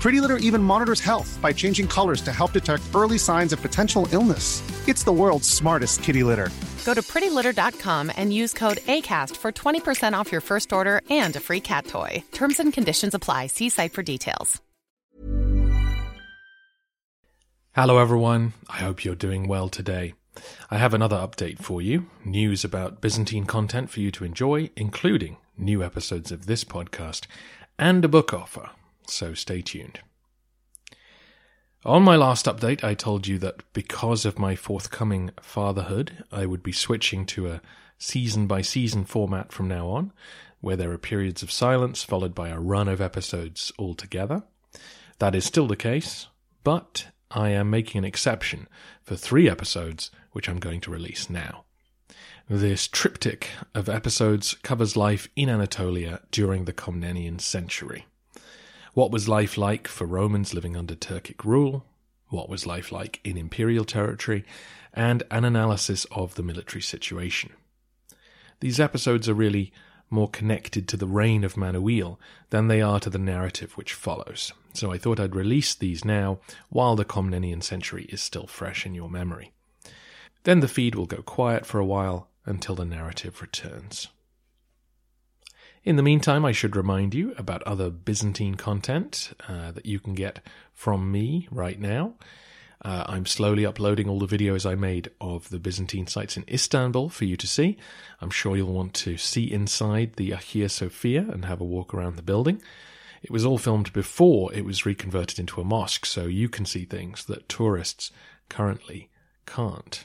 Pretty Litter even monitors health by changing colors to help detect early signs of potential illness. It's the world's smartest kitty litter. Go to prettylitter.com and use code ACAST for 20% off your first order and a free cat toy. Terms and conditions apply. See site for details. Hello, everyone. I hope you're doing well today. I have another update for you news about Byzantine content for you to enjoy, including new episodes of this podcast and a book offer so stay tuned. On my last update, I told you that because of my forthcoming fatherhood, I would be switching to a season by season format from now on, where there are periods of silence followed by a run of episodes altogether. That is still the case, but I am making an exception for three episodes, which I'm going to release now. This triptych of episodes covers life in Anatolia during the Komnenian century. What was life like for Romans living under Turkic rule? What was life like in imperial territory? And an analysis of the military situation. These episodes are really more connected to the reign of Manuel than they are to the narrative which follows. So I thought I'd release these now while the Komnenian century is still fresh in your memory. Then the feed will go quiet for a while until the narrative returns. In the meantime, I should remind you about other Byzantine content uh, that you can get from me right now. Uh, I'm slowly uploading all the videos I made of the Byzantine sites in Istanbul for you to see. I'm sure you'll want to see inside the Hagia Sophia and have a walk around the building. It was all filmed before it was reconverted into a mosque, so you can see things that tourists currently can't.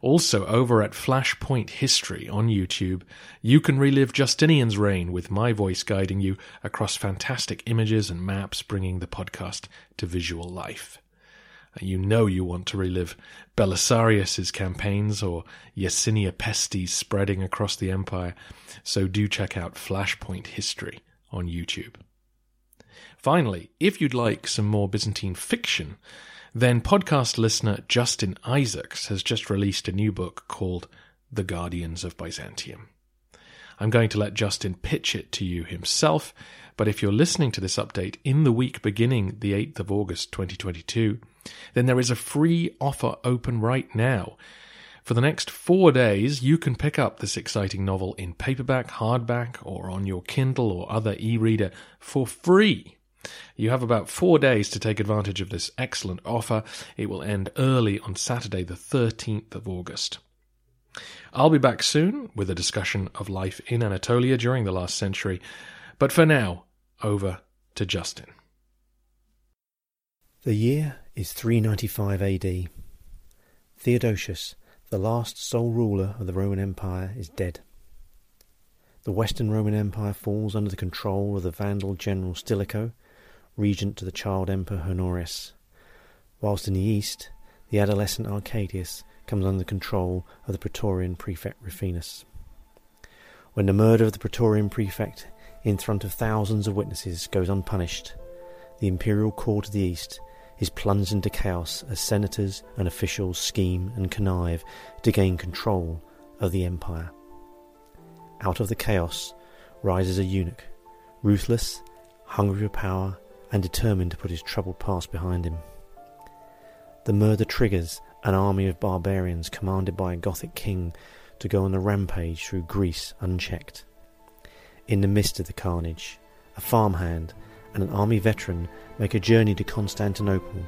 Also, over at Flashpoint History on YouTube, you can relive Justinian's reign with my voice guiding you across fantastic images and maps, bringing the podcast to visual life. Uh, you know you want to relive Belisarius's campaigns or Yersinia pestis spreading across the empire, so do check out Flashpoint History on YouTube. Finally, if you'd like some more Byzantine fiction, then podcast listener Justin Isaacs has just released a new book called The Guardians of Byzantium. I'm going to let Justin pitch it to you himself, but if you're listening to this update in the week beginning the 8th of August 2022, then there is a free offer open right now. For the next four days, you can pick up this exciting novel in paperback, hardback, or on your Kindle or other e reader for free. You have about four days to take advantage of this excellent offer. It will end early on Saturday, the 13th of August. I'll be back soon with a discussion of life in Anatolia during the last century, but for now, over to Justin. The year is 395 AD. Theodosius, the last sole ruler of the Roman Empire, is dead. The Western Roman Empire falls under the control of the Vandal general Stilicho, regent to the child emperor Honorius, whilst in the east the adolescent Arcadius comes under the control of the Praetorian prefect Rufinus. When the murder of the Praetorian prefect in front of thousands of witnesses goes unpunished, the imperial court of the east is plunged into chaos as senators and officials scheme and connive to gain control of the empire. Out of the chaos rises a eunuch, ruthless, hungry for power, and determined to put his troubled past behind him. The murder triggers an army of barbarians commanded by a Gothic king to go on a rampage through Greece unchecked. In the midst of the carnage, a farmhand and an army veteran make a journey to Constantinople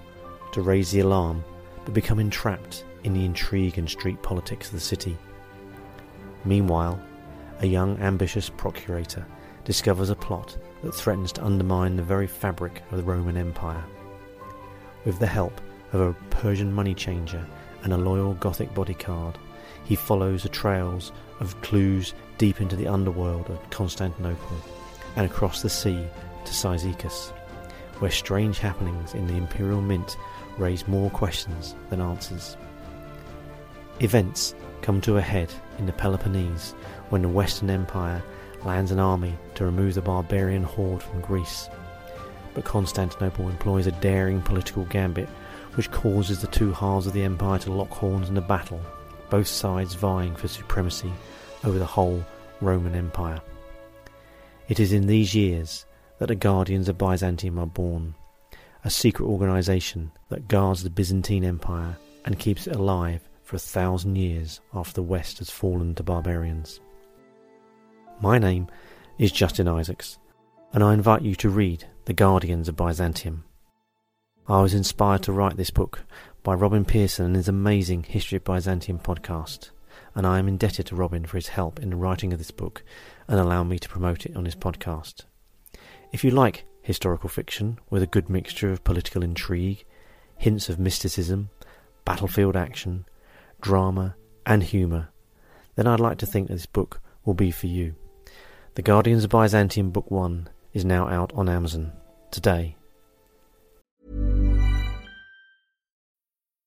to raise the alarm, but become entrapped in the intrigue and street politics of the city. Meanwhile, a young ambitious procurator discovers a plot that threatens to undermine the very fabric of the Roman Empire. With the help of a Persian money changer and a loyal Gothic bodyguard, he follows the trails of clues deep into the underworld of Constantinople and across the sea to Cyzicus, where strange happenings in the Imperial Mint raise more questions than answers. Events come to a head in the Peloponnese when the Western Empire lands an army to remove the barbarian horde from Greece. But Constantinople employs a daring political gambit which causes the two halves of the empire to lock horns in a battle, both sides vying for supremacy over the whole Roman Empire. It is in these years that the Guardians of Byzantium are born, a secret organisation that guards the Byzantine Empire and keeps it alive for a thousand years after the West has fallen to barbarians. My name is Justin Isaacs, and I invite you to read The Guardians of Byzantium. I was inspired to write this book by Robin Pierson and his amazing History of Byzantium podcast, and I am indebted to Robin for his help in the writing of this book and allowing me to promote it on his podcast. If you like historical fiction with a good mixture of political intrigue, hints of mysticism, battlefield action, drama, and humour, then I'd like to think that this book will be for you. The Guardians of Byzantium Book 1 is now out on Amazon today.